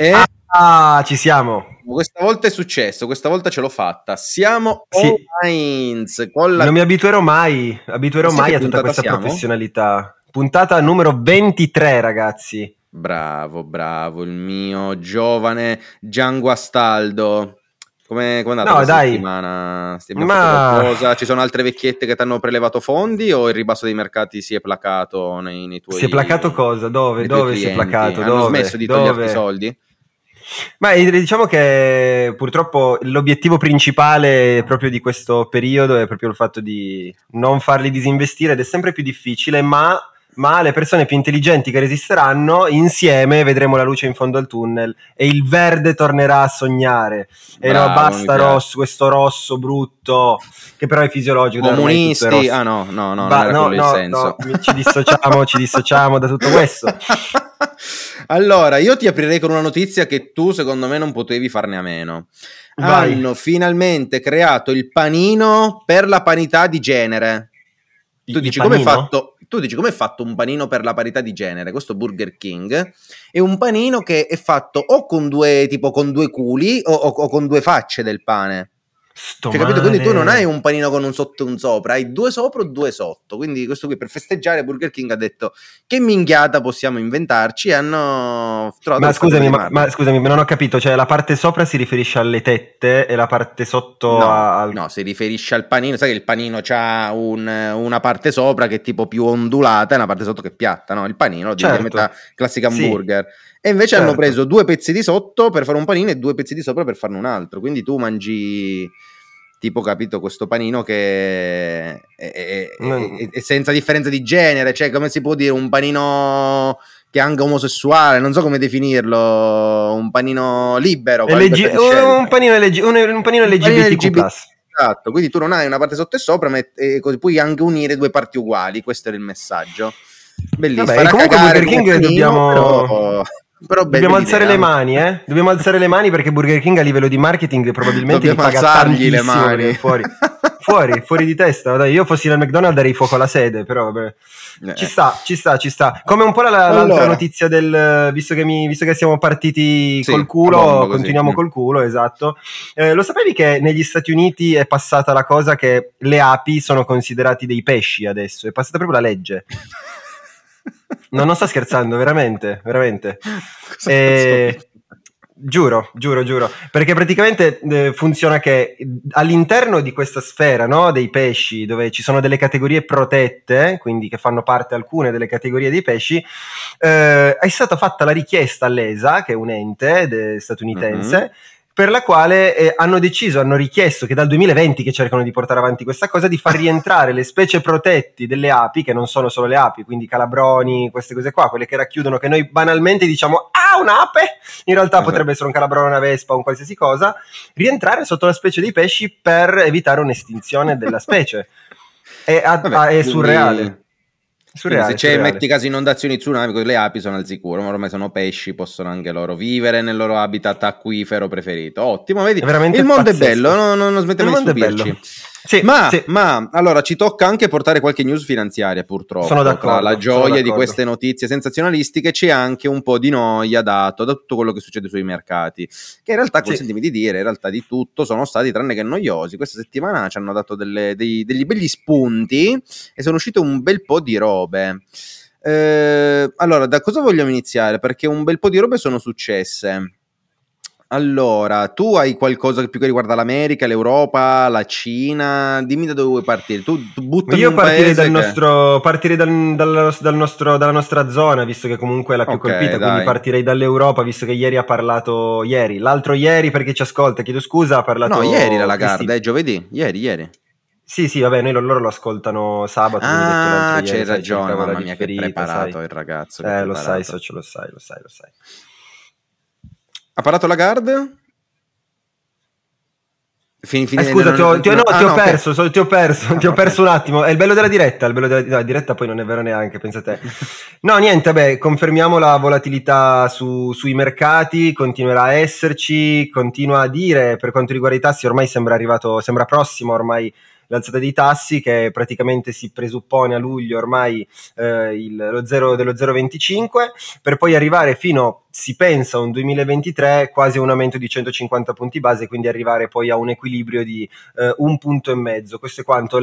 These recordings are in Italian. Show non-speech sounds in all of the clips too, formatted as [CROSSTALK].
E ah, ci siamo. Questa volta è successo, questa volta ce l'ho fatta. Siamo sì. Heinz. La... Non mi abituerò mai, abituerò mai a tutta questa siamo? professionalità. Puntata numero 23, ragazzi. Bravo, bravo, il mio giovane Gian Guastaldo. Come, è andata no, dai. settimana? Ma... Ci sono altre vecchiette che ti hanno prelevato fondi o il ribasso dei mercati si è placato nei, nei tuoi Si è placato cosa? Dove? Dove si è placato? Hanno Dove? smesso di toglierti i soldi? Ma diciamo che purtroppo l'obiettivo principale proprio di questo periodo è proprio il fatto di non farli disinvestire ed è sempre più difficile, ma ma le persone più intelligenti che resisteranno insieme vedremo la luce in fondo al tunnel e il verde tornerà a sognare. E Bravo, no basta rosso questo rosso brutto che però è fisiologico comunisti ah no no no ba- no, no, no, ci dissociamo ci dissociamo da tutto questo. [LAUGHS] Allora io ti aprirei con una notizia che tu secondo me non potevi farne a meno. Vai. hanno finalmente creato il panino per la parità di genere. Tu il dici come è fatto tu dici come è fatto un panino per la parità di genere? Questo Burger King è un panino che è fatto o con due, tipo con due culi o, o, o con due facce del pane. Sto cioè, capito? Quindi tu non hai un panino con un sotto e un sopra, hai due sopra o due sotto. Quindi questo qui per festeggiare Burger King ha detto che minchiata possiamo inventarci e hanno trovato... Ma scusami, ma, ma, scusami, non ho capito, cioè la parte sopra si riferisce alle tette e la parte sotto no, a... No, si riferisce al panino, sai che il panino ha un, una parte sopra che è tipo più ondulata e una parte sotto che è piatta, no? Il panino, certo. metà classica hamburger. Sì. E invece certo. hanno preso due pezzi di sotto per fare un panino e due pezzi di sopra per farne un altro. Quindi tu mangi tipo capito questo panino che è, è, è, è, senza differenza di genere, cioè come si può dire un panino che è anche omosessuale, non so come definirlo, un panino libero. LG, un, panino LG, un, un panino LGBTQ+. LGBT, esatto, quindi tu non hai una parte sotto e sopra, ma così puoi anche unire due parti uguali, questo era il messaggio. Bellissimo. Vabbè, comunque Burger King dobbiamo... Però... Però Dobbiamo alzare le mani, eh? Dobbiamo alzare le mani perché Burger King a livello di marketing probabilmente Dobbiamo li paga tantissimo le mani. fuori. fuori, fuori di testa. Dai, io fossi nel McDonald's darei fuoco alla sede, però vabbè. Eh. Ci sta, ci sta, ci sta. Come un po' la, l'altra allora. notizia del visto che, mi, visto che siamo partiti sì, col culo, continuiamo col culo, esatto. Eh, lo sapevi che negli Stati Uniti è passata la cosa che le api sono considerati dei pesci adesso? È passata proprio la legge. [LAUGHS] No, non sto scherzando, veramente, veramente. E... Giuro, giuro, giuro, perché praticamente eh, funziona che all'interno di questa sfera no, dei pesci, dove ci sono delle categorie protette, quindi che fanno parte alcune delle categorie dei pesci, eh, è stata fatta la richiesta all'ESA, che è un ente de- statunitense, mm-hmm per la quale eh, hanno deciso, hanno richiesto che dal 2020 che cercano di portare avanti questa cosa, di far rientrare le specie protetti delle api, che non sono solo le api, quindi calabroni, queste cose qua, quelle che racchiudono, che noi banalmente diciamo, ah, un'ape! In realtà uh-huh. potrebbe essere un calabrone, una vespa, un qualsiasi cosa, rientrare sotto la specie dei pesci per evitare un'estinzione della specie. È, a, Vabbè, a, è surreale. Surreale, se c'è, surreale. metti caso inondazioni, tsunami, le api sono al sicuro, ma ormai sono pesci, possono anche loro vivere nel loro habitat acquifero preferito. Ottimo, vedi? il mondo pazzesco. è bello, no, no, non smettiamo di stupirci. Sì, ma, sì. ma, allora ci tocca anche portare qualche news finanziaria, purtroppo. Sono d'accordo. Tra la gioia di queste notizie sensazionalistiche c'è anche un po' di noia dato da tutto quello che succede sui mercati. Che in realtà, consentimi sì. di dire, in realtà di tutto sono stati tranne che noiosi. Questa settimana ci hanno dato delle, dei, degli belli spunti e sono uscite un bel po' di robe. Eh, allora, da cosa vogliamo iniziare? Perché un bel po' di robe sono successe. Allora, tu hai qualcosa più che riguarda l'America, l'Europa, la Cina? Dimmi da dove vuoi partire. Tu, tu buttami Io partirei, dal che... nostro, partirei dal, dal, dal nostro, dalla nostra zona, visto che comunque è la più okay, colpita, dai. quindi partirei dall'Europa, visto che ieri ha parlato, ieri, l'altro ieri perché ci ascolta, chiedo scusa, ha parlato... No, ieri la Lagarde, è giovedì, ieri, ieri. Sì, sì, vabbè, noi loro lo ascoltano sabato. Ah, c'hai ragione, mamma mia, che preparato sai. il ragazzo. Eh, lo sai, socio, lo sai, lo sai, lo sai. Ha parlato la guard? Fin, fin, eh, scusa, ti ho, ti ho, no, ah, ti ho no, perso, okay. so, ti ho perso, ah, ti ho perso okay. un attimo. È il bello della diretta, il bello della no, diretta poi non è vero neanche, pensate. No, niente, beh, confermiamo la volatilità su, sui mercati, continuerà a esserci, continua a dire per quanto riguarda i tassi, ormai sembra arrivato, sembra prossimo ormai l'alzata dei tassi che praticamente si presuppone a luglio ormai eh, il, lo 0 dello 0,25 per poi arrivare fino si pensa a un 2023 quasi un aumento di 150 punti base, quindi arrivare poi a un equilibrio di eh, un punto e mezzo. Questo è quanto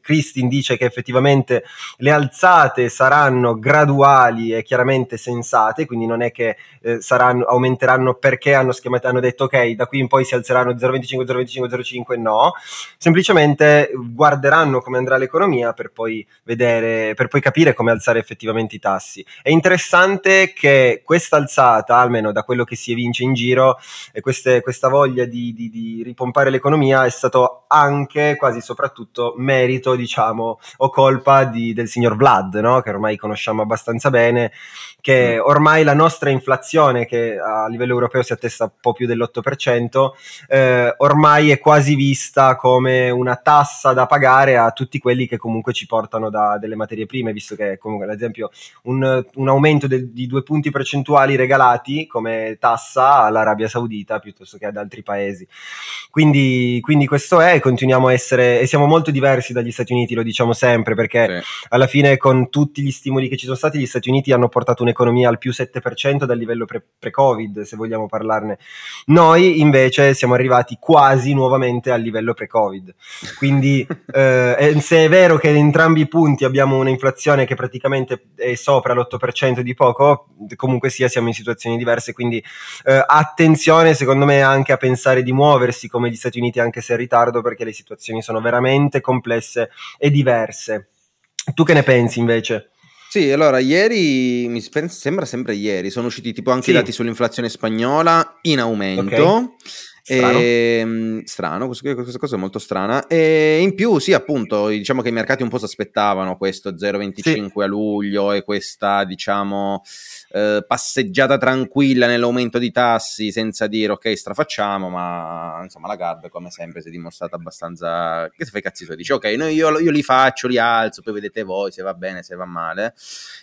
Christine dice che effettivamente le alzate saranno graduali e chiaramente sensate, quindi non è che eh, saranno, aumenteranno perché hanno schematico, hanno detto ok, da qui in poi si alzeranno 0,25, 0,25, 0,5, no, semplicemente guarderanno come andrà l'economia per poi vedere, per poi capire come alzare effettivamente i tassi. È interessante che questa alzata, almeno da quello che si evince in giro, e queste, questa voglia di, di, di ripompare l'economia è stato anche, quasi soprattutto, merito, diciamo, o colpa di, del signor Vlad, no? che ormai conosciamo abbastanza bene, che mm. ormai la nostra inflazione, che a livello europeo si attesta un po' più dell'8%, eh, ormai è quasi vista come una tassa da pagare a tutti quelli che comunque ci portano da delle materie prime, visto che comunque ad esempio un, un aumento de, di due punti percentuali regalati come tassa all'Arabia Saudita piuttosto che ad altri paesi. Quindi, quindi questo è, continuiamo a essere, e siamo molto diversi dagli Stati Uniti, lo diciamo sempre, perché sì. alla fine con tutti gli stimoli che ci sono stati, gli Stati Uniti hanno portato un un'economia al più 7% dal livello pre- pre-Covid, se vogliamo parlarne. Noi invece siamo arrivati quasi nuovamente al livello pre-Covid. Quindi [LAUGHS] eh, se è vero che in entrambi i punti abbiamo un'inflazione che praticamente è sopra l'8% di poco, comunque sia siamo in situazioni diverse, quindi eh, attenzione secondo me anche a pensare di muoversi come gli Stati Uniti anche se in ritardo perché le situazioni sono veramente complesse e diverse. Tu che ne pensi invece? Sì, allora ieri mi sembra sempre ieri, sono usciti tipo anche sì. i dati sull'inflazione spagnola in aumento. Okay. Strano. E, ehm, strano, questa cosa è molto strana. E in più, sì, appunto, diciamo che i mercati un po' si aspettavano questo 0,25 sì. a luglio e questa, diciamo, eh, passeggiata tranquilla nell'aumento di tassi senza dire ok strafacciamo ma insomma la Gard come sempre si è dimostrata abbastanza che se fai cazzi suoi dice ok noi io, io, li faccio li alzo poi vedete voi se va bene se va male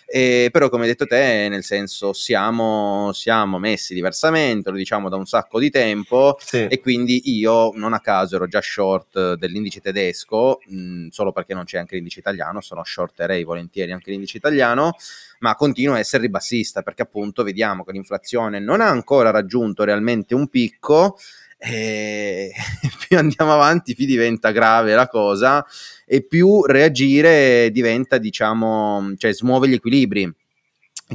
e, però come hai detto te nel senso siamo, siamo messi diversamente lo diciamo da un sacco di tempo sì. e quindi io non a caso ero già short dell'indice tedesco mh, solo perché non c'è anche l'indice italiano sono shorterei volentieri anche l'indice italiano ma continua a essere ribassista perché appunto vediamo che l'inflazione non ha ancora raggiunto realmente un picco e [LAUGHS] più andiamo avanti più diventa grave la cosa e più reagire diventa diciamo cioè smuove gli equilibri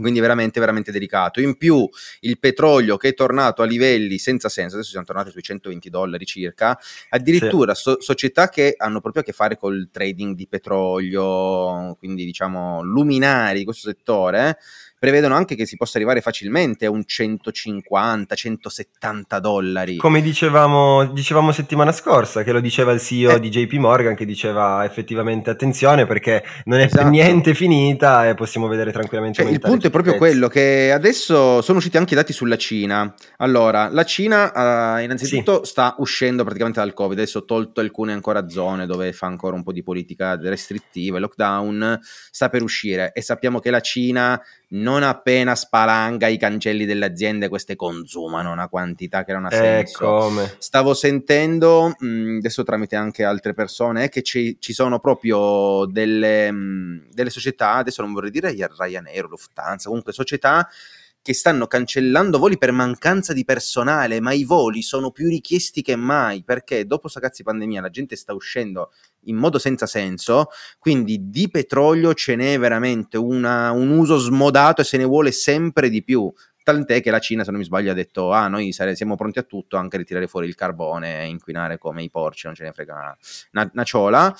quindi veramente veramente delicato. In più il petrolio che è tornato a livelli senza senso, adesso siamo tornati sui 120 dollari circa, addirittura sì. so- società che hanno proprio a che fare col trading di petrolio, quindi diciamo luminari di questo settore, prevedono anche che si possa arrivare facilmente a un 150, 170 dollari. Come dicevamo, dicevamo settimana scorsa, che lo diceva il CEO eh. di JP Morgan, che diceva effettivamente attenzione perché non è esatto. per niente finita e possiamo vedere tranquillamente. Cioè, il punto è proprio quello che adesso sono usciti anche i dati sulla Cina. Allora, la Cina uh, innanzitutto sì. sta uscendo praticamente dal Covid, adesso tolto alcune ancora zone dove fa ancora un po' di politica restrittiva, lockdown, sta per uscire e sappiamo che la Cina non appena spalanga i cancelli delle aziende, queste consumano una quantità che non ha senso. Eh, Stavo sentendo, mh, mm, adesso tramite anche altre persone, che ci, ci sono proprio delle, mh, mm, delle, società, adesso non vorrei dire Ryanair, Lufthansa, comunque società che stanno cancellando voli per mancanza di personale, ma i voli sono più richiesti che mai, perché dopo di pandemia la gente sta uscendo in modo senza senso, quindi di petrolio ce n'è veramente una, un uso smodato e se ne vuole sempre di più. Tant'è che la Cina, se non mi sbaglio, ha detto: Ah, noi sare- siamo pronti a tutto, anche a ritirare fuori il carbone e inquinare come i porci, non ce ne frega una, una ciola.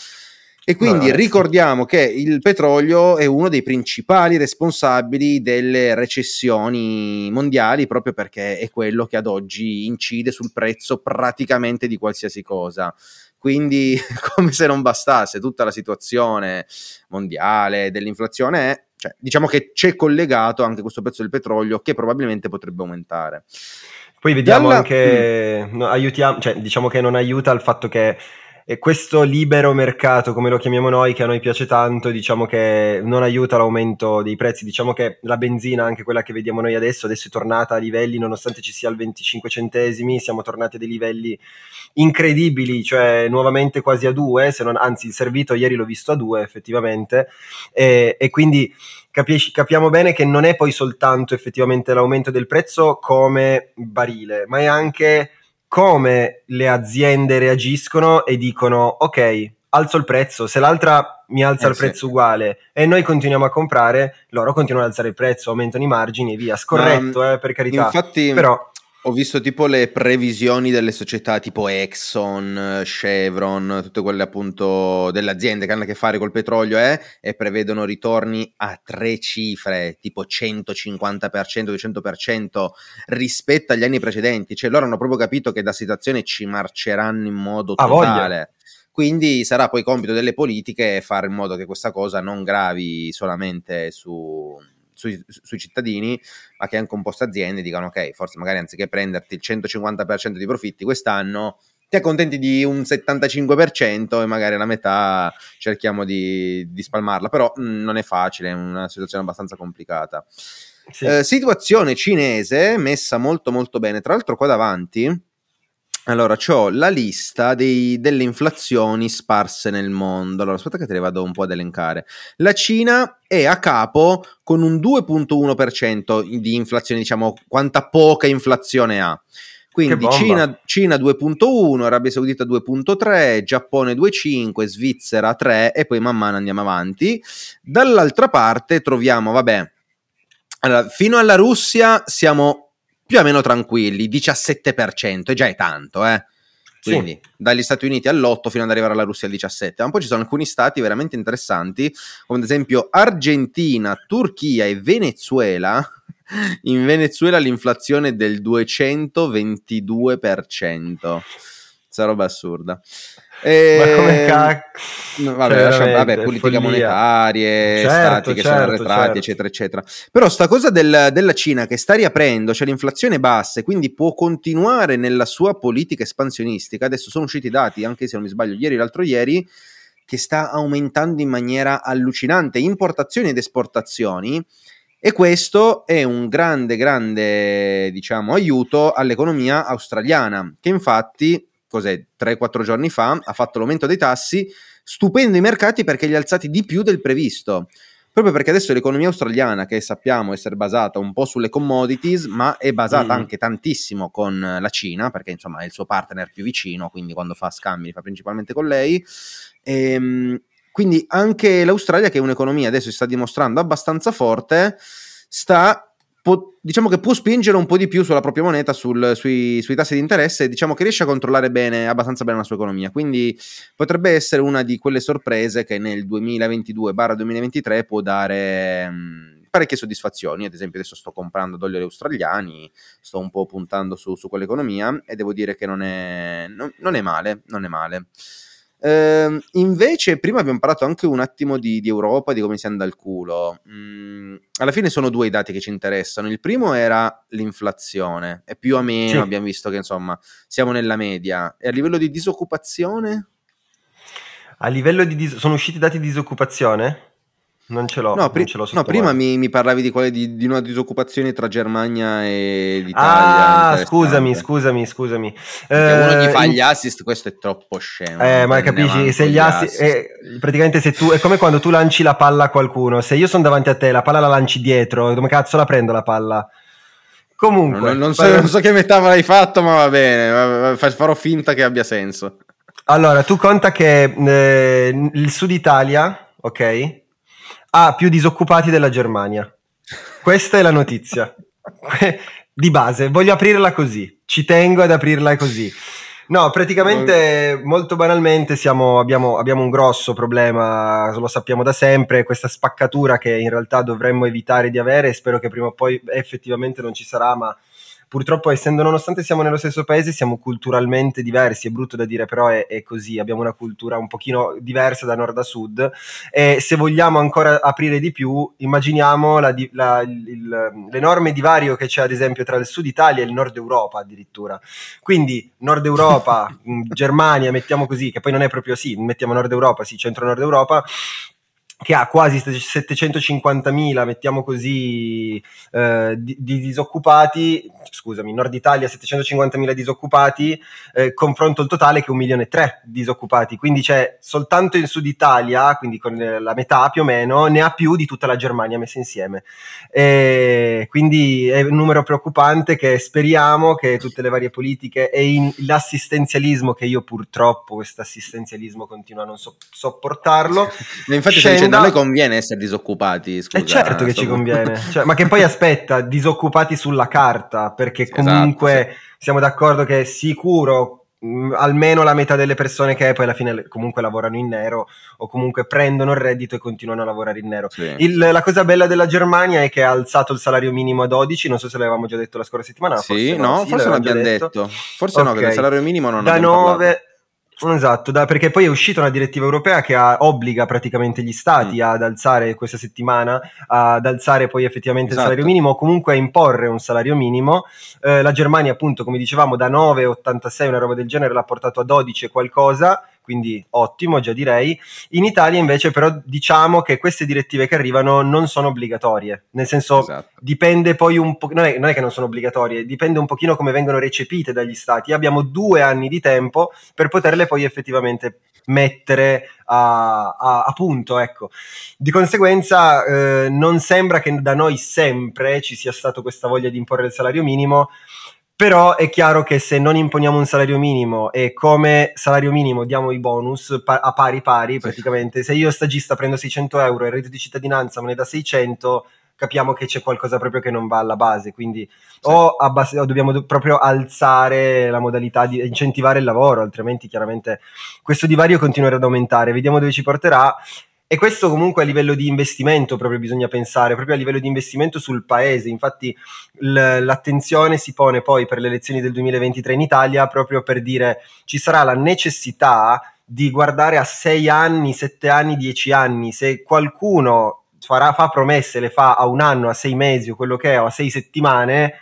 E quindi ricordiamo che il petrolio è uno dei principali responsabili delle recessioni mondiali proprio perché è quello che ad oggi incide sul prezzo praticamente di qualsiasi cosa. Quindi, [LAUGHS] come se non bastasse, tutta la situazione mondiale dell'inflazione è, cioè, diciamo che c'è collegato anche questo prezzo del petrolio che probabilmente potrebbe aumentare. Poi vediamo Dalla... anche, mm. no, aiutiamo, cioè, diciamo che non aiuta il fatto che e questo libero mercato, come lo chiamiamo noi, che a noi piace tanto, diciamo che non aiuta l'aumento dei prezzi. Diciamo che la benzina, anche quella che vediamo noi adesso, adesso è tornata a livelli, nonostante ci sia al 25 centesimi, siamo tornati a dei livelli incredibili, cioè nuovamente quasi a due, non, anzi il servito ieri l'ho visto a due effettivamente, e, e quindi capisci, capiamo bene che non è poi soltanto effettivamente l'aumento del prezzo come barile, ma è anche come le aziende reagiscono e dicono ok, alzo il prezzo, se l'altra mi alza eh, il prezzo sì. uguale e noi continuiamo a comprare, loro continuano ad alzare il prezzo, aumentano i margini e via. Scorretto, Ma, eh, per carità. Infatti, Però, ho visto tipo le previsioni delle società tipo Exxon, Chevron, tutte quelle appunto delle aziende che hanno a che fare col petrolio eh, e prevedono ritorni a tre cifre, tipo 150%, 200% rispetto agli anni precedenti. Cioè loro hanno proprio capito che da situazione ci marceranno in modo totale. Quindi sarà poi compito delle politiche fare in modo che questa cosa non gravi solamente su sui, sui, cittadini, ma che anche un po' aziende dicano ok, forse magari anziché prenderti il 150% di profitti quest'anno, ti accontenti di un 75% e magari la metà cerchiamo di, di spalmarla, però mh, mm, non è facile, è una situazione abbastanza complicata. Sì. Eh, situazione cinese messa molto molto bene, tra l'altro qua davanti allora, ho la lista dei, delle inflazioni sparse nel mondo. Allora, aspetta che te le vado un po' ad elencare. La Cina è a capo con un 2.1% di inflazione, diciamo, quanta poca inflazione ha. Quindi Cina, Cina 2.1, Arabia Saudita 2.3, Giappone 2.5, Svizzera 3 e poi man mano andiamo avanti. Dall'altra parte troviamo, vabbè, allora, fino alla Russia siamo più o meno tranquilli, 17%, e già è tanto, eh. Quindi sì. dagli Stati Uniti all'8 fino ad arrivare alla Russia al 17. Ma poi ci sono alcuni stati veramente interessanti, come ad esempio Argentina, Turchia e Venezuela. [LAUGHS] In Venezuela l'inflazione è del 222%. Questa roba assurda. E... Ma come cacchio? Vabbè, cioè, lascia, vabbè politiche monetarie, certo, stati che certo, sono arretrati, certo. eccetera, eccetera. Però sta cosa del, della Cina che sta riaprendo, cioè l'inflazione bassa e quindi può continuare nella sua politica espansionistica. Adesso sono usciti i dati, anche se non mi sbaglio, ieri l'altro ieri, che sta aumentando in maniera allucinante importazioni ed esportazioni. E questo è un grande, grande, diciamo, aiuto all'economia australiana, che infatti cos'è, 3-4 giorni fa, ha fatto l'aumento dei tassi, stupendo i mercati perché li ha alzati di più del previsto. Proprio perché adesso l'economia australiana, che sappiamo essere basata un po' sulle commodities, ma è basata mm. anche tantissimo con la Cina, perché insomma è il suo partner più vicino, quindi quando fa scambi li fa principalmente con lei. E, ehm, quindi anche l'Australia, che è un'economia adesso si sta dimostrando abbastanza forte, sta può, diciamo che può spingere un po' di più sulla propria moneta, sul, sui, sui, tassi di interesse e diciamo che riesce a controllare bene, abbastanza bene la sua economia. Quindi potrebbe essere una di quelle sorprese che nel 2022-2023 può dare mh, parecchie soddisfazioni. Ad esempio, adesso sto comprando dollari australiani, sto un po' puntando su, su quell'economia e devo dire che non è, non, non è male, non è male. Uh, invece, prima abbiamo parlato anche un attimo di, di Europa, di come si anda al culo. Mm, alla fine sono due i dati che ci interessano. Il primo era l'inflazione, e più o meno sì. abbiamo visto che insomma siamo nella media. E a livello di disoccupazione? A livello di dis- sono usciti dati di disoccupazione? Non ce l'ho, no, pri- ce l'ho no prima mi, mi, parlavi di, quale, di, di, una disoccupazione tra Germania e l'Italia. Ah, scusami, scusami, scusami. Eh, uno gli fa gli assist, questo è troppo scemo. Eh, ma capisci, se gli assist, eh, praticamente se tu, è come quando tu lanci la palla a qualcuno, se io sono davanti a te, la palla la lanci dietro, come cazzo la prendo la palla? Comunque. Non, non, so, non so, che metafora hai fatto, ma va bene, farò finta che abbia senso. Allora, tu conta che eh, il sud Italia, ok? Ha più disoccupati della Germania. Questa è la notizia. [LAUGHS] Di base, voglio aprirla così. Ci tengo ad aprirla così. No, praticamente molto banalmente siamo, abbiamo, abbiamo, un grosso problema, lo sappiamo da sempre, questa spaccatura che in realtà dovremmo evitare di avere spero che prima o poi effettivamente non ci sarà, ma purtroppo essendo nonostante siamo nello stesso paese siamo culturalmente diversi, è brutto da dire però è, è così, abbiamo una cultura un pochino diversa da nord a sud. E se vogliamo ancora aprire di più immaginiamo la, la, il, l'enorme divario che c'è ad esempio tra il sud Italia e il nord Europa addirittura, quindi nord Europa, [LAUGHS] Germania mettiamo così, che poi non è proprio sì, mettiamo nord Europa, sì, centro-nord Europa, che ha quasi 750.000, mettiamo così, eh, di, di, disoccupati, scusami, Nord Italia 750.000 disoccupati, eh, confronto il totale che è 1 milione e 3 disoccupati, quindi c'è soltanto in Sud Italia, quindi con la metà più o meno, ne ha più di tutta la Germania messa insieme. E quindi è un numero preoccupante che speriamo che tutte le varie politiche e in, l'assistenzialismo, che io purtroppo questo assistenzialismo continuo a non so, sopportarlo. Infatti scenda... a noi conviene essere disoccupati, scusa. È eh, certo che ci conviene, [LAUGHS] cioè, ma che poi aspetta, disoccupati sulla carta, perché comunque esatto, sì. siamo d'accordo che è sicuro mh, mm, almeno la metà delle persone che poi alla fine comunque lavorano in nero o comunque prendono il reddito e continuano a lavorare in nero. Sì. Il, la cosa bella della Germania è che ha alzato il salario minimo a 12, non so se l'avevamo già detto la scorsa settimana. Sì, forse no, sì, forse l'abbiamo detto. detto. Forse okay. no, che il salario minimo non da 9 Esatto, da, perché poi è uscita una direttiva europea che ha, obbliga praticamente gli stati mm. ad alzare questa settimana, ad alzare poi effettivamente esatto. il salario minimo o comunque a imporre un salario minimo. Eh, la Germania appunto, come dicevamo, da 9,86 una roba del genere l'ha portato a 12 e qualcosa quindi ottimo già direi. In Italia invece però diciamo che queste direttive che arrivano non sono obbligatorie, nel senso esatto. dipende poi un po', non è, non è, che non sono obbligatorie, dipende un pochino come vengono recepite dagli stati. Abbiamo due anni di tempo per poterle poi effettivamente mettere a, a, a punto. Ecco. Di conseguenza eh, non sembra che da noi sempre ci sia stata questa voglia di imporre il salario minimo, però è chiaro che se non imponiamo un salario minimo e come salario minimo diamo i bonus pa- a pari pari, praticamente, se io stagista prendo 600 euro e il reddito di cittadinanza me ne dà 600, capiamo che c'è qualcosa proprio che non va alla base. Quindi sì. o, abbass- o, dobbiamo do- proprio alzare la modalità di incentivare il lavoro, altrimenti chiaramente questo divario continuerà ad aumentare. Vediamo dove ci porterà. E questo comunque a livello di investimento proprio bisogna pensare, proprio a livello di investimento sul paese. Infatti l- l'attenzione si pone poi per le elezioni del 2023 in Italia proprio per dire ci sarà la necessità di guardare a sei anni, sette anni, dieci anni. Se qualcuno farà, fa promesse, le fa a un anno, a sei mesi o quello che è, o a sei settimane,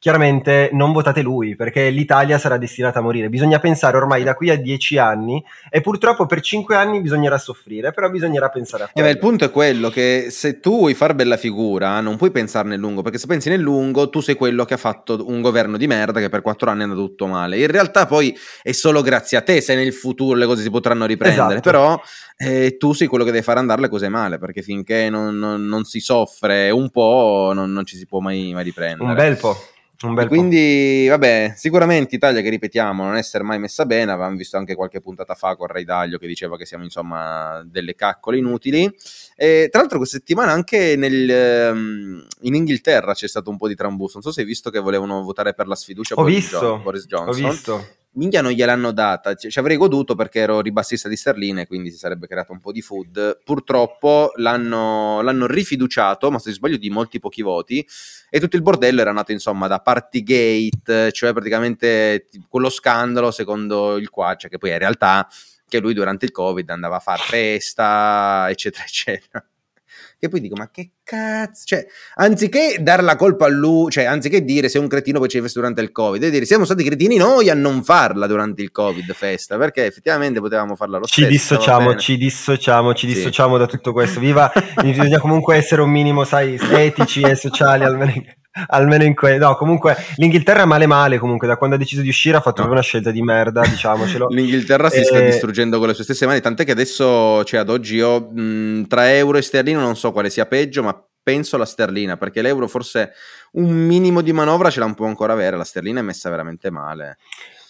chiaramente non votate lui perché l'Italia sarà destinata a morire. Bisogna pensare ormai da qui a dieci anni e purtroppo per cinque anni bisognerà soffrire, però bisognerà pensare a quello. Eh beh, il punto è quello che se tu vuoi far bella figura non puoi pensare nel lungo perché se pensi nel lungo tu sei quello che ha fatto un governo di merda che per quattro anni è andato tutto male. In realtà poi è solo grazie a te se nel futuro le cose si potranno riprendere, esatto. però eh, tu sei quello che deve far andare le cose male perché finché non, non, non si soffre un po' non, non ci si può mai, mai riprendere. Un bel po'. Quindi, vabbè, sicuramente Italia che ripetiamo non essere mai messa bene, avevamo visto anche qualche puntata fa con Ray Daglio che diceva che siamo insomma delle caccole inutili. E, tra l'altro questa settimana anche nel, um, in Inghilterra c'è stato un po' di trambusto, non so se hai visto che volevano votare per la sfiducia ho Boris, visto, Boris Johnson. Ho visto minchia non gliel'hanno data, ci, ci avrei goduto perché ero ribassista di sterline, quindi si sarebbe creato un po' di food. Purtroppo l'hanno, l'hanno rifiduciato, ma se sbaglio di molti pochi voti, e tutto il bordello era nato insomma da Partygate, cioè praticamente quello scandalo secondo il qua, cioè che poi in realtà che lui durante il Covid andava a far festa, eccetera, eccetera. E poi dico, ma che cazzo? Cioè, anziché dare la colpa a lui, cioè, anziché dire sei un cretino poi ci festa durante il Covid, e dire siamo stati cretini noi a non farla durante il Covid festa, perché effettivamente potevamo farla lo ci stesso. Dissociamo, ci dissociamo, ci dissociamo sì. da tutto questo. Viva, [LAUGHS] bisogna comunque essere un minimo, sai, etici e sociali almeno almeno in quello. No, comunque l'Inghilterra è male male comunque, da quando ha deciso di uscire ha fatto no. una scelta di merda, diciamocelo. [LAUGHS] L'Inghilterra si sta distruggendo con le sue stesse mani, tant'è che adesso, cioè ad oggi io mh, tra euro e sterlino non so quale sia peggio, ma penso la sterlina, perché l'euro forse un minimo di manovra ce la può ancora avere, la sterlina è messa veramente male.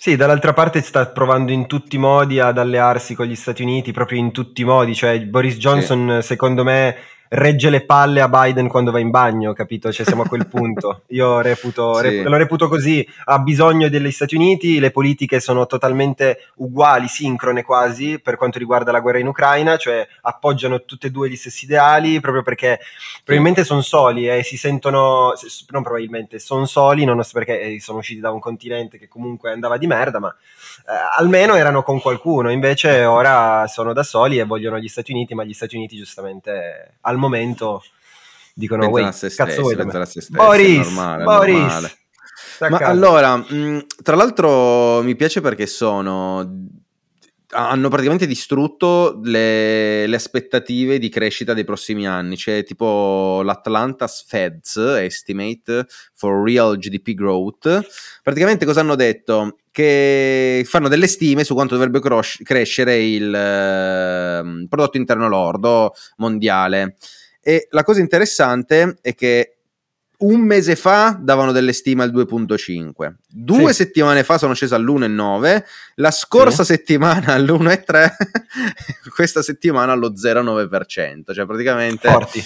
Sì, dall'altra parte sta provando in tutti i modi ad allearsi con gli Stati Uniti, proprio in tutti i modi, cioè Boris Johnson sì. secondo me regge le palle a Biden quando va in bagno, capito? Cioè siamo a quel punto. [LAUGHS] Io reputo, sì. rep- lo reputo così, ha bisogno degli Stati Uniti, le politiche sono totalmente uguali, sincrone quasi, per quanto riguarda la guerra in Ucraina, cioè appoggiano tutti e due gli stessi ideali, proprio perché probabilmente sono soli e si sentono, non probabilmente, sono soli, non so perché eh, sono usciti da un continente che comunque andava di merda, ma eh, almeno erano con qualcuno, invece ora sono da soli e vogliono gli Stati Uniti, ma gli Stati Uniti giustamente al momento dicono pensano a se stessi, pensano a se stessi, Boris, normale, Boris. Normale. Ma allora, mh, tra l'altro mi piace perché sono hanno praticamente distrutto le, le, aspettative di crescita dei prossimi anni. C'è tipo l'Atlanta's Feds Estimate for Real GDP Growth. Praticamente cosa hanno detto? Che fanno delle stime su quanto dovrebbe cros- crescere il eh, prodotto interno lordo mondiale. E la cosa interessante è che un mese fa davano delle stime al 2.5, due sì. settimane fa sono scese all'1,9, la scorsa sì. settimana all'1,3, [LAUGHS] questa settimana allo 0,9%, cioè praticamente Forti.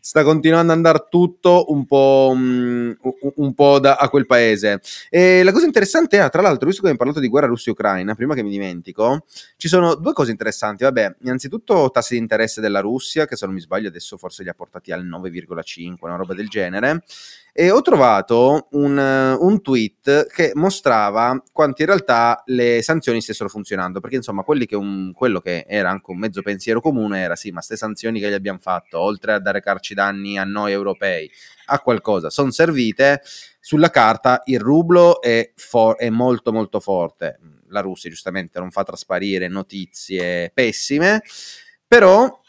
Sta continuando ad andare tutto un po', um, un po da, a quel paese. E la cosa interessante è, tra l'altro, visto che abbiamo parlato di guerra Russia-Ucraina, prima che mi dimentico, ci sono due cose interessanti. Vabbè, innanzitutto tassi di interesse della Russia, che se non mi sbaglio adesso forse li ha portati al 9,5, una roba del genere e ho trovato un, un, tweet che mostrava quanto in realtà le sanzioni stessero funzionando, perché insomma che un, quello che era anche un mezzo pensiero comune era sì, ma queste sanzioni che gli abbiamo fatto, oltre a dare carci danni a noi europei, a qualcosa, sono servite, sulla carta il rublo è, for- è molto molto forte, la Russia giustamente non fa trasparire notizie pessime, però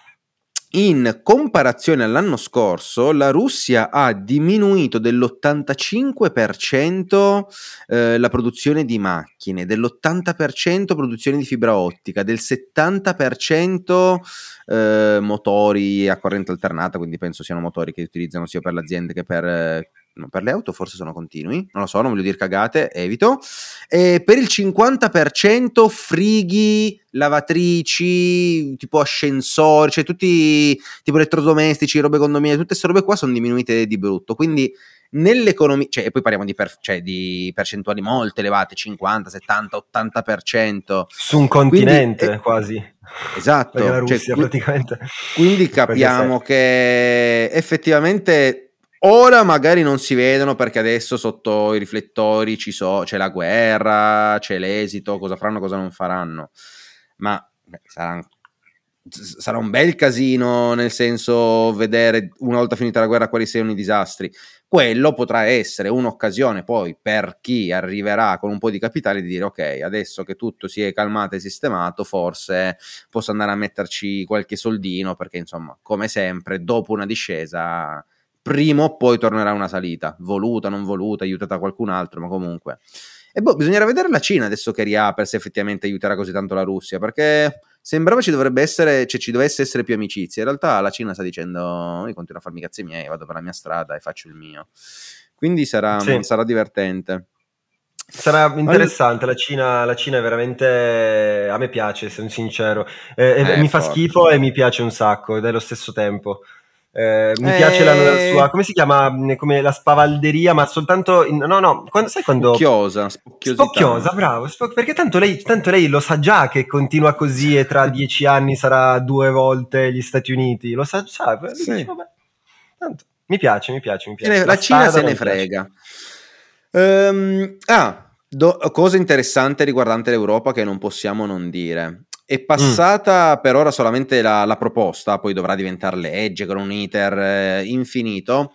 in comparazione all'anno scorso, la Russia ha diminuito dell'85% eh, la produzione di macchine, dell'80% produzione di fibra ottica, del 70% eh, motori a corrente alternata, quindi penso siano motori che utilizzano sia per le aziende che per eh, no, per le auto forse sono continui, non lo so, non voglio dire cagate, evito. E per il 50% frighi, lavatrici, tipo ascensori, cioè tutti tipo elettrodomestici, robe condominio, tutte queste robe qua sono diminuite di brutto, quindi nell'economia, cioè, e poi parliamo di, per, cioè, di, percentuali molto elevate, 50, 70, 80%. Su un continente quindi, quasi. Esatto. La Russia cioè, praticamente. Quindi capiamo che effettivamente Ora magari non si vedono perché adesso sotto i riflettori so, c'è la guerra, c'è l'esito, cosa faranno, cosa non faranno. Ma beh, sarà, sarà, un bel casino nel senso vedere una volta finita la guerra quali siano i disastri. Quello potrà essere un'occasione poi per chi arriverà con un po' di capitale di dire ok, adesso che tutto si è calmato e sistemato, forse posso andare a metterci qualche soldino perché insomma, come sempre, dopo una discesa prima o poi tornerà una salita, voluta, non voluta, aiutata da qualcun altro, ma comunque. E boh, bisognerà vedere la Cina adesso che riapre se effettivamente aiuterà così tanto la Russia, perché sembrava ci dovrebbe essere, cioè ci dovesse essere più amicizia. In realtà la Cina sta dicendo: Io continuo a farmi i cazzi miei, vado per la mia strada e faccio il mio. Quindi sarà, sì. sarà divertente. Sarà interessante, la Cina, la Cina, è veramente... a me piace, sono sincero. Eh, eh, mi fa forte. schifo e mi piace un sacco ed è lo stesso tempo. Eh, mi eh... piace la, la, sua, come si chiama? Come la spavalderia, ma soltanto, in, no, no, quando, sai quando... Spocchiosa, spocchiosa, bravo, spo- perché tanto lei, tanto lei, lo sa già che continua così e tra dieci anni sarà due volte gli Stati Uniti, lo sa già, sì. dice, vabbè, tanto, mi piace, mi piace, mi piace. La, la Cina se ne frega. Um, ah, do, cosa interessante riguardante l'Europa che non possiamo non dire. È passata mm. per ora solamente la, la, proposta, poi dovrà diventare legge con un iter eh, infinito.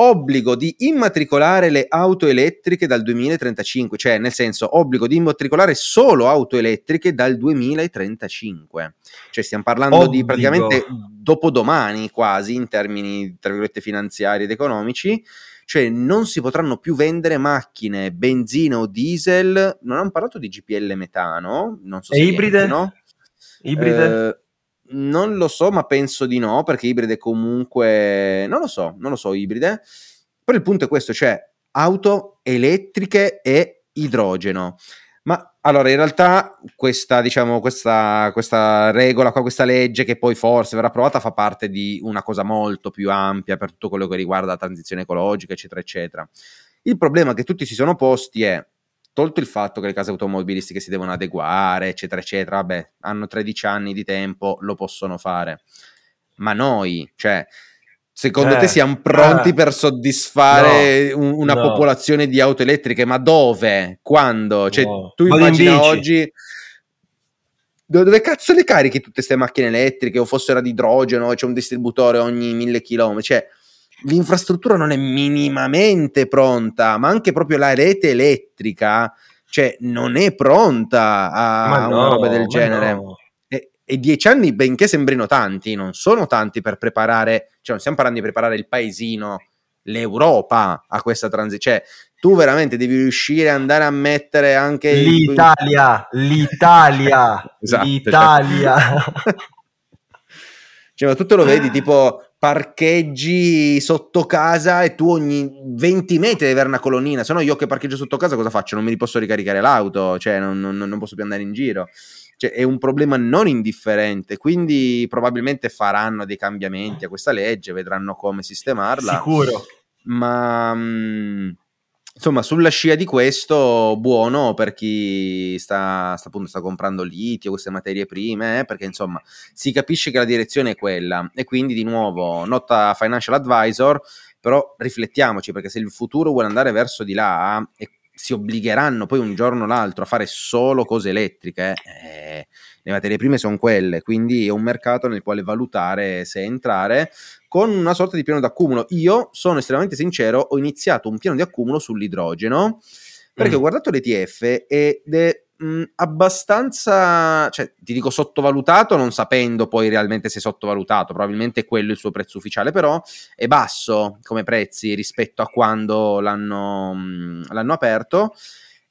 Obbligo di immatricolare le auto elettriche dal 2035, cioè nel senso obbligo di immatricolare solo auto elettriche dal 2035. Cioè stiamo parlando obbligo. di praticamente dopodomani quasi in termini tra virgolette finanziari ed economici cioè non si potranno più vendere macchine benzina o diesel, non hanno parlato di GPL metano, non so e se ibride? Niente, no? Ibride? Eh, non lo so, ma penso di no, perché ibride comunque non lo so, non lo so ibride. Però il punto è questo, cioè auto elettriche e idrogeno. Ma allora, in realtà, questa, diciamo, questa, questa regola, questa legge che poi forse verrà approvata fa parte di una cosa molto più ampia per tutto quello che riguarda la transizione ecologica, eccetera, eccetera. Il problema che tutti si sono posti è, tolto il fatto che le case automobilistiche si devono adeguare, eccetera, eccetera, vabbè, hanno 13 anni di tempo, lo possono fare. Ma noi, cioè, Secondo eh, te siamo pronti eh, per soddisfare no, un, una no. popolazione di auto elettriche? Ma dove? Quando? Cioè, no. tu immagina oggi dove cazzo le carichi tutte queste macchine elettriche o fossero ad idrogeno, c'è un distributore ogni mille chilometri? Cioè, l'infrastruttura non è minimamente pronta, ma anche proprio la rete elettrica, cioè, non è pronta a, a una roba del genere. No e dieci anni, benché sembrino tanti, non sono tanti per preparare, cioè non stiamo parlando di preparare il paesino, l'Europa a questa transizione. Cioè, tu veramente devi riuscire ad andare a mettere anche l'Italia, il... l'Italia, [LAUGHS] esatto, cioè. l'Italia. Cioè. [LAUGHS] cioè, ma tu te lo vedi tipo parcheggi sotto casa e tu ogni 20 metri devi avere una colonnina, se no io che parcheggio sotto casa cosa faccio? Non mi posso ricaricare l'auto, cioè non, non, non posso più andare in giro cioè, è un problema non indifferente, quindi probabilmente faranno dei cambiamenti a questa legge, vedranno come sistemarla. Sicuro. Ma mh, mm, insomma, sulla scia di questo, buono per chi sta, sta, appunto, sta comprando litio, queste materie prime, eh, perché insomma si capisce che la direzione è quella. E quindi, di nuovo, nota financial advisor, però riflettiamoci, perché se il futuro vuole andare verso di là, e si obbligheranno poi un giorno o l'altro a fare solo cose elettriche, eh, le materie prime sono quelle, quindi è un mercato nel quale valutare se entrare con una sorta di piano d'accumulo. Io sono estremamente sincero, ho iniziato un piano di accumulo sull'idrogeno perché mm. ho guardato l'ETF ed è mh, abbastanza, cioè ti dico sottovalutato, non sapendo poi realmente se è sottovalutato, probabilmente è quello il suo prezzo ufficiale, però è basso come prezzi rispetto a quando l'hanno, mh, l'hanno aperto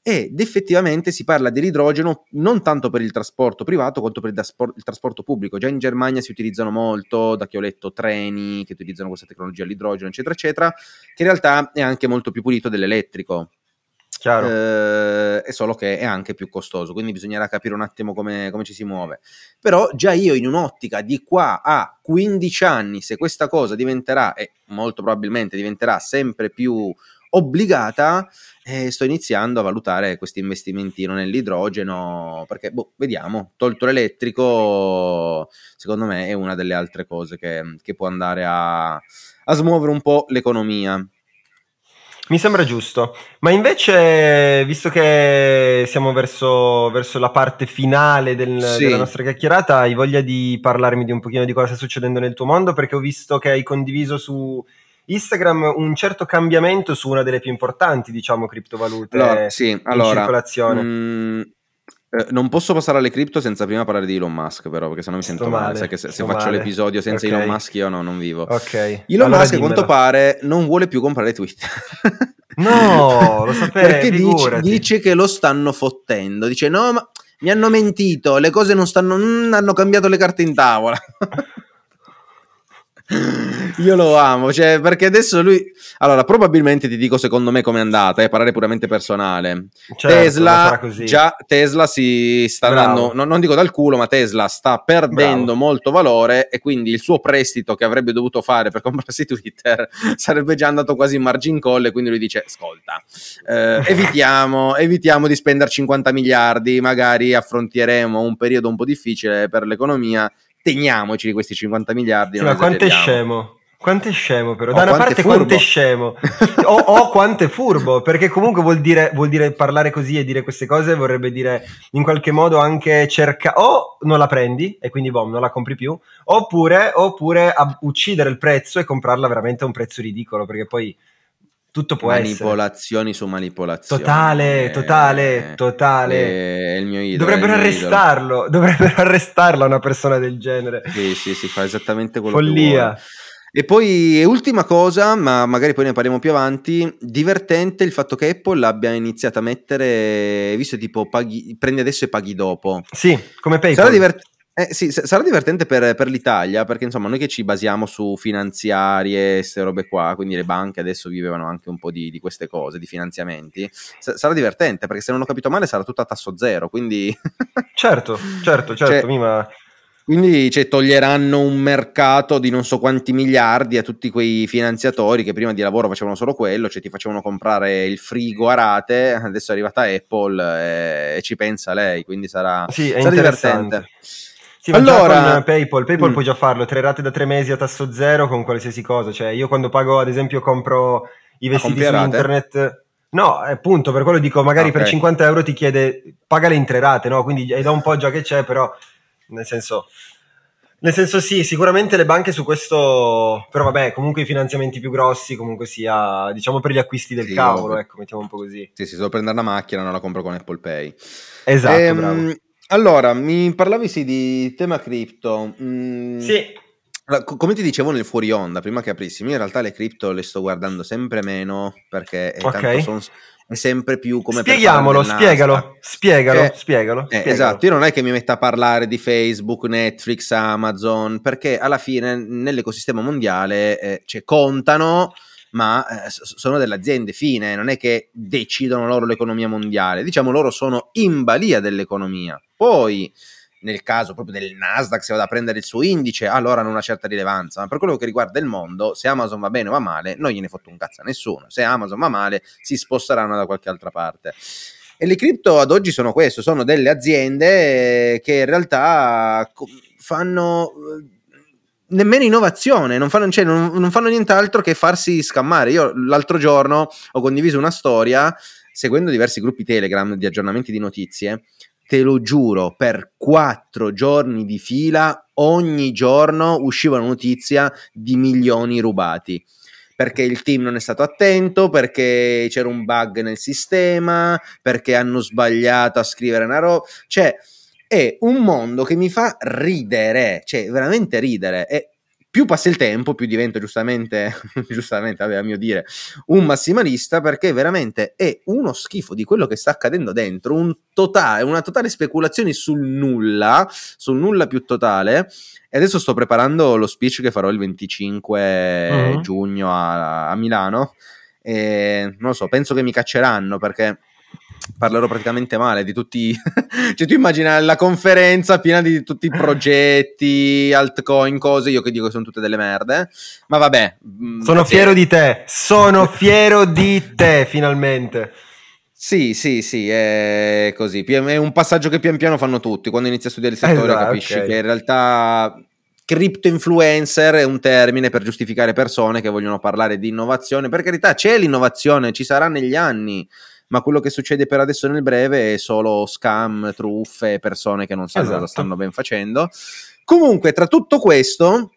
ed effettivamente si parla dell'idrogeno non tanto per il trasporto privato quanto per il, daspor- il, trasporto pubblico. Già in Germania si utilizzano molto, da che ho letto, treni che utilizzano questa tecnologia all'idrogeno, eccetera, eccetera, che in realtà è anche molto più pulito dell'elettrico. Eh, è solo che è anche più costoso, quindi bisognerà capire un attimo come, come, ci si muove. Però già io in un'ottica di qua a 15 anni, se questa cosa diventerà, e molto probabilmente diventerà sempre più obbligata, eh, sto iniziando a valutare questi investimenti nell'idrogeno, perché boh, vediamo, tolto l'elettrico, secondo me è una delle altre cose che, che può andare a, a smuovere un po' l'economia. Mi sembra giusto, ma invece, visto che siamo verso, verso la parte finale del, sì. della nostra chiacchierata, hai voglia di parlarmi di un pochino di cosa sta succedendo nel tuo mondo? Perché ho visto che hai condiviso su Instagram un certo cambiamento su una delle più importanti, diciamo, criptovalute allora, sì, in allora, circolazione. Mh, mm, eh, non posso passare alle cripto senza prima parlare di Elon Musk, però, perché sennò mi sento male. male. Sai che se, se faccio male. l'episodio senza okay. Elon Musk io no, non vivo. Ok. Elon allora Musk, a quanto pare, non vuole più comprare Twitter. [LAUGHS] no, lo sapevo. Perché dice, dice, che lo stanno fottendo. Dice, no, ma mi hanno mentito, le cose non stanno... Mm, hanno cambiato le carte in tavola. [LAUGHS] Io lo amo, cioè, perché adesso lui. Allora, probabilmente ti dico secondo me com'è andata, eh, parere puramente personale. Certo, Tesla, già Tesla si sta andando, no, non dico dal culo, ma Tesla sta perdendo Bravo. molto valore e quindi il suo prestito che avrebbe dovuto fare per comprarsi Twitter [LAUGHS] sarebbe già andato quasi in margin call e quindi lui dice, ascolta, eh, evitiamo, [LAUGHS] evitiamo di spendere 50 miliardi, magari affronteremo un periodo un po' difficile per l'economia teniamoci di questi 50 miliardi. Sì, ma quanto è scemo. Quanto è scemo però, da una parte quanto è scemo o, o quanto è furbo, perché comunque vuol dire, vuol dire, parlare così e dire queste cose vorrebbe dire in qualche modo anche cercare, o non la prendi e quindi boh, non la compri più, oppure, oppure uccidere il prezzo e comprarla veramente a un prezzo ridicolo, perché poi tutto può manipolazioni essere. su manipolazioni. Totale, totale, totale. È il mio idolo. Dovrebbero arrestarlo, idolo. [LAUGHS] dovrebbero arrestarla una persona del genere. Sì, sì, si fa esattamente quello Follia. che E poi, ultima cosa, ma magari poi ne parliamo più avanti, divertente il fatto che Apple abbia iniziato a mettere, visto tipo, paghi, prendi adesso e paghi dopo. Sì, come PayPal. Sarà divertente Eh, sì, sarà divertente per, per, l'Italia perché insomma noi che ci basiamo su finanziarie, queste robe qua, quindi le banche adesso vivevano anche un po' di, di queste cose, di finanziamenti, S- sarà divertente perché se non ho capito male sarà tutto a tasso zero, quindi... certo, [LAUGHS] certo, certo, cioè, Mima... Quindi cioè, toglieranno un mercato di non so quanti miliardi a tutti quei finanziatori che prima di lavoro facevano solo quello, cioè ti facevano comprare il frigo a rate, adesso è arrivata Apple e, e ci pensa lei, quindi sarà, sì, sarà divertente. Sì, allora, con PayPal, PayPal mm. puoi già farlo, tre rate da tre mesi a tasso zero con qualsiasi cosa. Cioè, io quando pago, ad esempio, compro i vestiti su internet. No, appunto, per quello dico, magari okay. per 50 euro ti chiede pagale in tre rate, no? Quindi è da un po' già che c'è, però nel senso. Nel senso sì, sicuramente le banche su questo, però vabbè, comunque i finanziamenti più grossi, comunque sia, diciamo per gli acquisti del sì, cavolo, ecco, mettiamo un po' così. Sì, sì, se devo prendere una macchina non la compro con Apple Pay. Esatto, ehm, bravo. Allora, mi parlavi sì di tema cripto. Mm, sì. Come ti dicevo nel fuori onda, prima che aprissimo, in realtà le cripto le sto guardando sempre meno perché è, okay. son, è sempre più come Spieghiamolo, spiegalo, spiegalo, eh, spiegalo, eh, spiegalo. Esatto, io non è che mi metta a parlare di Facebook, Netflix, Amazon, perché alla fine nell'ecosistema mondiale eh, cioè, contano ma eh, sono delle aziende fine, non è che decidono loro l'economia mondiale, diciamo loro sono in balia dell'economia. Poi nel caso proprio del Nasdaq, se vado a prendere il suo indice, allora hanno una certa rilevanza. Ma per quello che riguarda il mondo, se Amazon va bene o va male, non gliene fotte un cazzo a nessuno. Se Amazon va male, si sposteranno da qualche altra parte. E le cripto ad oggi sono questo, sono delle aziende che in realtà fanno nemmeno innovazione, non fanno, cioè, non, non fanno nient'altro che farsi scammare. Io l'altro giorno ho condiviso una storia seguendo diversi gruppi Telegram di aggiornamenti di notizie. Te lo giuro, per quattro giorni di fila, ogni giorno usciva una notizia di milioni rubati perché il team non è stato attento, perché c'era un bug nel sistema, perché hanno sbagliato a scrivere una roba. Cioè, è un mondo che mi fa ridere, cioè veramente ridere. E più passa il tempo, più divento giustamente, [LAUGHS] giustamente, aveva mio dire, un massimalista perché veramente è uno schifo di quello che sta accadendo dentro, un totale, una totale speculazione sul nulla, sul nulla più totale. E adesso sto preparando lo speech che farò il 25 uh-huh. Mm-hmm. giugno a, a Milano. E non lo so, penso che mi cacceranno perché parlerò praticamente male di tutti. [LAUGHS] cioè, tu immagina la conferenza piena di tutti i progetti, altcoin, cose. Io che dico che sono tutte delle merde. Ma vabbè. Mm, sono fiero di te. Sono fiero di te, finalmente. Sì, sì, sì, è così. È un passaggio che pian piano fanno tutti. Quando inizi a studiare il settore, esatto, capisci okay. che in realtà crypto influencer è un termine per giustificare persone che vogliono parlare di innovazione. Per carità, c'è l'innovazione, ci sarà negli anni ma quello che succede per adesso nel breve è solo scam, truffe, persone che non sanno esatto. cosa stanno ben facendo. Comunque, tra tutto questo,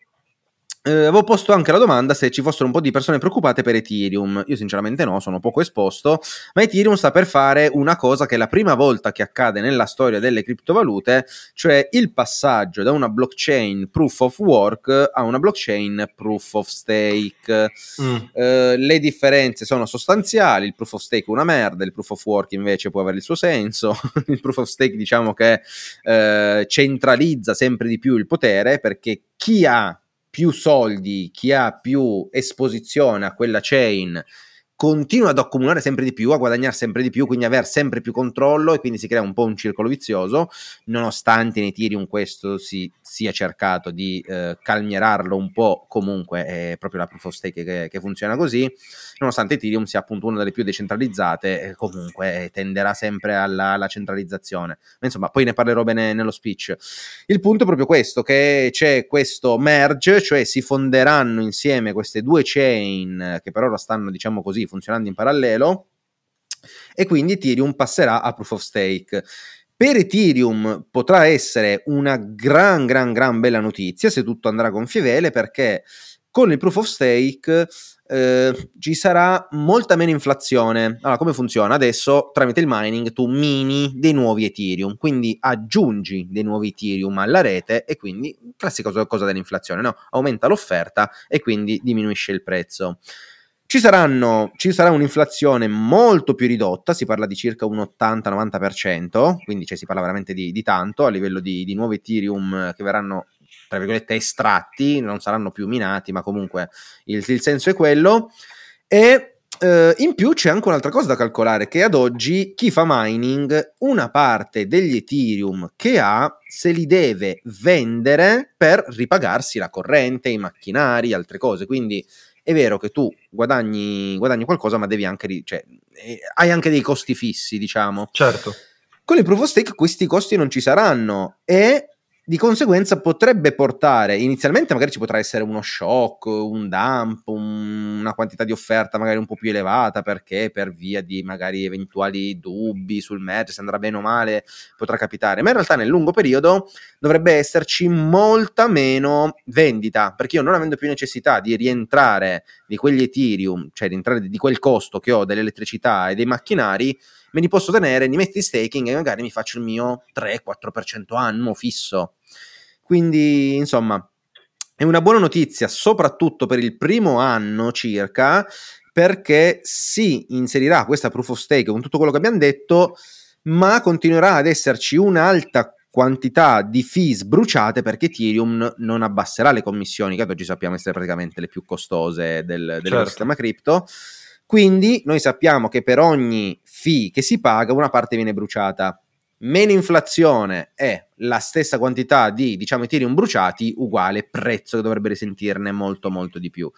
eh, avevo posto anche la domanda se ci fossero un po' di persone preoccupate per Ethereum. Io sinceramente no, sono poco esposto, ma Ethereum sta per fare una cosa che è la prima volta che accade nella storia delle criptovalute, cioè il passaggio da una blockchain proof of work a una blockchain proof of stake. Mm. Eh, le differenze sono sostanziali, il proof of stake è una merda, il proof of work invece può avere il suo senso, [LAUGHS] il proof of stake diciamo che eh, centralizza sempre di più il potere perché chi ha più soldi, chi ha più esposizione a quella chain continua ad accumulare sempre di più, a guadagnare sempre di più, quindi avere sempre più controllo e quindi si crea un po' un circolo vizioso, nonostante in Ethereum questo si sia cercato di eh, calmierarlo un po', comunque è proprio la proof of stake che, che, funziona così, nonostante Ethereum sia appunto una delle più decentralizzate, eh, comunque tenderà sempre alla, alla, centralizzazione. Insomma, poi ne parlerò bene nello speech. Il punto è proprio questo, che c'è questo merge, cioè si fonderanno insieme queste due chain che per ora stanno, diciamo così, funzionando in parallelo e quindi Ethereum passerà a proof of stake. Per Ethereum potrà essere una gran, gran, gran bella notizia se tutto andrà gonfie vele perché con il proof of stake eh, ci sarà molta meno inflazione. Allora, come funziona? Adesso tramite il mining tu mini dei nuovi Ethereum, quindi aggiungi dei nuovi Ethereum alla rete e quindi classica cosa dell'inflazione, no? Aumenta l'offerta e quindi diminuisce il prezzo. Ci, saranno, ci, sarà un'inflazione molto più ridotta, si parla di circa un 80-90%, quindi cioè, si parla veramente di, di tanto a livello di, di, nuovi Ethereum che verranno, tra virgolette, estratti, non saranno più minati, ma comunque il, il senso è quello. E Uh, in più c'è anche un'altra cosa da calcolare, che ad oggi chi fa mining una parte degli Ethereum che ha se li deve vendere per ripagarsi la corrente, i macchinari, altre cose. Quindi è vero che tu guadagni, guadagni qualcosa, ma devi anche, cioè, eh, hai anche dei costi fissi, diciamo. Certo. Con il proof of stake questi costi non ci saranno e di conseguenza potrebbe portare, inizialmente magari ci potrà essere uno shock, un dump, un, una quantità di offerta magari un po' più elevata perché per via di magari eventuali dubbi sul merge, se andrà bene o male, potrà capitare, ma in realtà nel lungo periodo dovrebbe esserci molta meno vendita, perché io non avendo più necessità di rientrare di quegli Ethereum, cioè di entrare di quel costo che ho dell'elettricità e dei macchinari, me li posso tenere, li metti in staking e magari mi faccio il mio 3-4% annuo fisso. Quindi, insomma, è una buona notizia, soprattutto per il primo anno circa, perché si inserirà questa proof of stake con tutto quello che abbiamo detto, ma continuerà ad esserci un'alta quantità di fees bruciate perché Ethereum non abbasserà le commissioni, che ad oggi sappiamo essere praticamente le più costose del, dell'ecosistema certo. cripto. Quindi noi sappiamo che per ogni fee che si paga una parte viene bruciata. Meno inflazione è la stessa quantità di, diciamo, Ethereum bruciati, uguale prezzo che dovrebbe risentirne molto molto di più.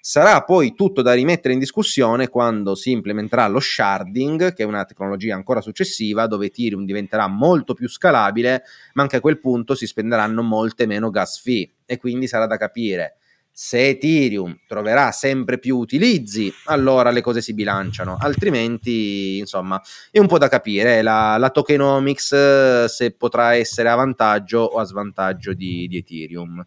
Sarà poi tutto da rimettere in discussione quando si implementerà lo sharding, che è una tecnologia ancora successiva, dove Ethereum diventerà molto più scalabile, ma anche a quel punto si spenderanno molte meno gas fee e quindi sarà da capire se Ethereum troverà sempre più utilizzi, allora le cose si bilanciano, altrimenti, insomma, è un po' da capire la, la tokenomics eh, se potrà essere a vantaggio o a svantaggio di, di Ethereum.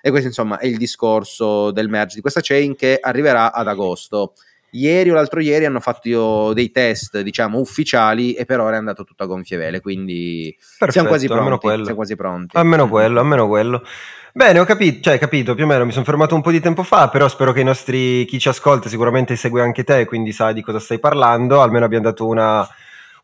E questo, insomma, è il discorso del merge di questa chain che arriverà ad agosto. Ieri o l'altro ieri hanno fatto dei test, diciamo, ufficiali e per ora è andato tutto a gonfie vele, quindi Perfetto, siamo quasi pronti. Siamo quasi pronti. Almeno quello, almeno quello. Bene, ho capito, cioè, capito, più o meno mi sono fermato un po' di tempo fa, però spero che i nostri, chi ci ascolta sicuramente segue anche te, quindi sa di cosa stai parlando, almeno abbiamo dato una,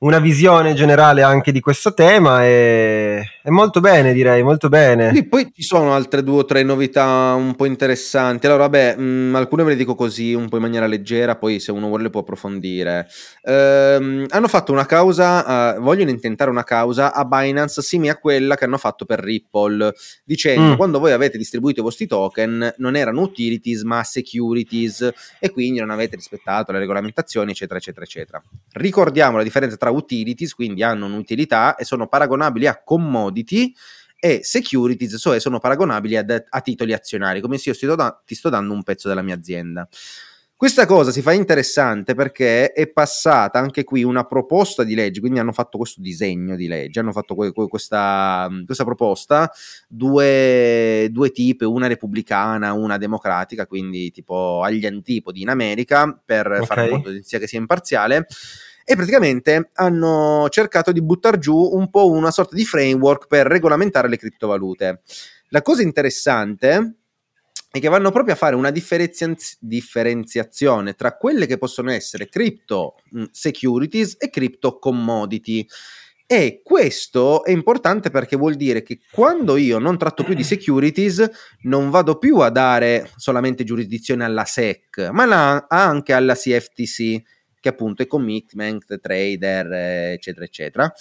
una visione generale anche di questo tema e è molto bene direi, molto bene. Sì, poi ci sono altre due o tre novità un po' interessanti. Allora, vabbè, mh, mm, alcune ve le dico così, un po' in maniera leggera, poi se uno vuole le può approfondire. Ehm, hanno fatto una causa, uh, vogliono intentare una causa a Binance simile a quella che hanno fatto per Ripple, dicendo mm. quando voi avete distribuito i vostri token non erano utilities ma securities e quindi non avete rispettato le regolamentazioni, eccetera, eccetera, eccetera. Ricordiamo la differenza tra tra utilities, quindi hanno un'utilità e sono paragonabili a commodity e securities, cioè sono paragonabili a, a titoli azionari, come se io sto da, ti sto dando un pezzo della mia azienda. Questa cosa si fa interessante perché è passata anche qui una proposta di legge, quindi hanno fatto questo disegno di legge, hanno fatto que- que- questa, questa, proposta, due, due tipi, una repubblicana, una democratica, quindi tipo agli antipodi in America, per okay. fare un po' di che sia imparziale e praticamente hanno cercato di buttare giù un po' una sorta di framework per regolamentare le criptovalute. La cosa interessante è che vanno proprio a fare una differenziaz- differenziazione tra quelle che possono essere crypto securities e crypto commodity. E questo è importante perché vuol dire che quando io non tratto più di securities, non vado più a dare solamente giurisdizione alla SEC, ma la, anche alla CFTC, che appunto è commitment, trader, eccetera, eccetera.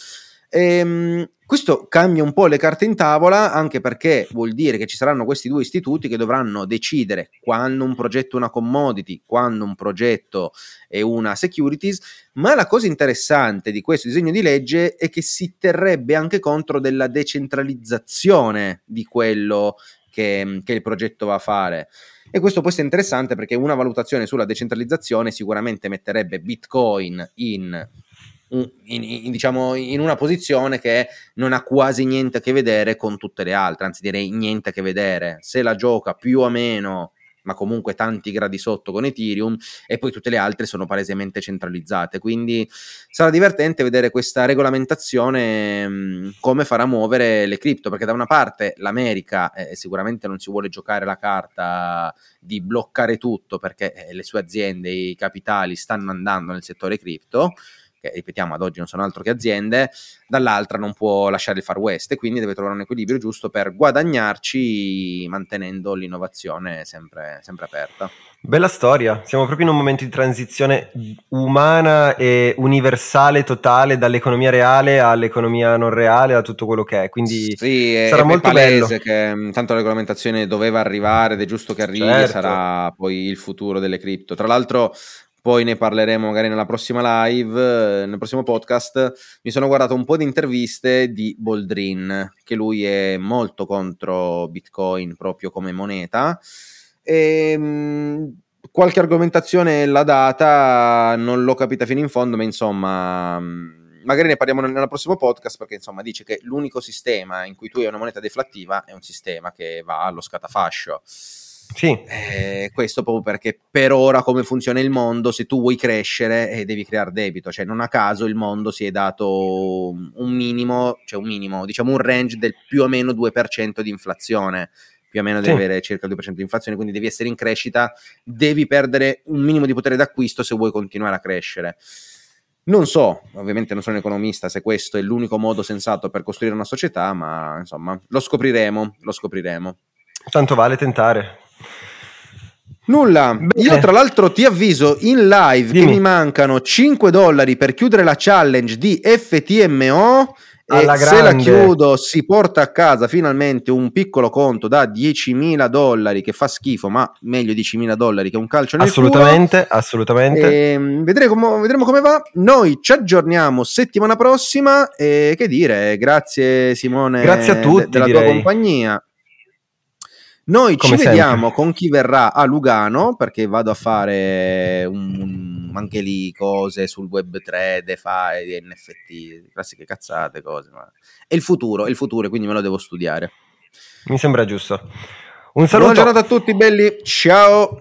Ehm, questo cambia un po' le carte in tavola anche perché vuol dire che ci saranno questi due istituti che dovranno decidere quando un progetto è una commodity, quando un progetto è una securities, ma la cosa interessante di questo disegno di legge è che si terrebbe anche contro della decentralizzazione di quello che, che il progetto va a fare. E questo può essere interessante perché una valutazione sulla decentralizzazione sicuramente metterebbe Bitcoin in in, in, diciamo, in, una posizione che non ha quasi niente a che vedere con tutte le altre, anzi direi niente a che vedere. Se la gioca più o meno ma comunque tanti gradi sotto con Ethereum, e poi tutte le altre sono palesemente centralizzate. Quindi sarà divertente vedere questa regolamentazione, mh, come farà muovere le cripto, perché da una parte l'America eh, sicuramente non si vuole giocare la carta di bloccare tutto perché eh, le sue aziende, i capitali stanno andando nel settore cripto che ripetiamo ad oggi non sono altro che aziende, dall'altra non può lasciare il far west e quindi deve trovare un equilibrio giusto per guadagnarci mantenendo l'innovazione sempre, sempre aperta. Bella storia, siamo proprio in un momento di transizione umana e universale totale dall'economia reale all'economia non reale a tutto quello che è, quindi sì, sarà è, molto è bello. che tanto la regolamentazione doveva arrivare ed è giusto che arrivi, certo. sarà poi il futuro delle cripto. Tra l'altro poi ne parleremo magari nella prossima live, eh, nel prossimo podcast. Mi sono guardato un po' di interviste di Boldrin, che lui è molto contro Bitcoin proprio come moneta. E, ehm, qualche argomentazione l'ha data, non l'ho capita fino in fondo, ma insomma mm, magari ne parliamo nel prossimo podcast perché insomma dice che l'unico sistema in cui tu hai una moneta deflattiva è un sistema che va allo scatafascio sì. Eh, questo proprio perché per ora come funziona il mondo, se tu vuoi crescere eh, devi creare debito, cioè non a caso il mondo si è dato un minimo, cioè un minimo, diciamo un range del più o meno 2% di inflazione, più o meno devi sì. avere circa il 2% di inflazione, quindi devi essere in crescita, devi perdere un minimo di potere d'acquisto se vuoi continuare a crescere. Non so, ovviamente non sono un economista, se questo è l'unico modo sensato per costruire una società, ma insomma, lo scopriremo, lo scopriremo. Tanto vale tentare. Nulla, Bene. io tra l'altro ti avviso in live Dimmi. che mi mancano 5 dollari per chiudere la challenge di FTMO e se la chiudo si porta a casa finalmente un piccolo conto da 10.000 dollari che fa schifo ma meglio 10.000 dollari che un calcio nel assolutamente, culo. assolutamente e, ehm, vedremo, vedremo come va noi ci aggiorniamo settimana prossima e che dire grazie Simone grazie a tutti de- della direi. tua compagnia noi Come ci sempre. vediamo con chi verrà a Lugano perché vado a fare un, un, anche lì cose sul web 3, DeFi, NFT, classiche cazzate, cose. Ma... È il futuro, è il futuro, quindi me lo devo studiare. Mi sembra giusto. Un saluto. Buona giornata a tutti belli, ciao.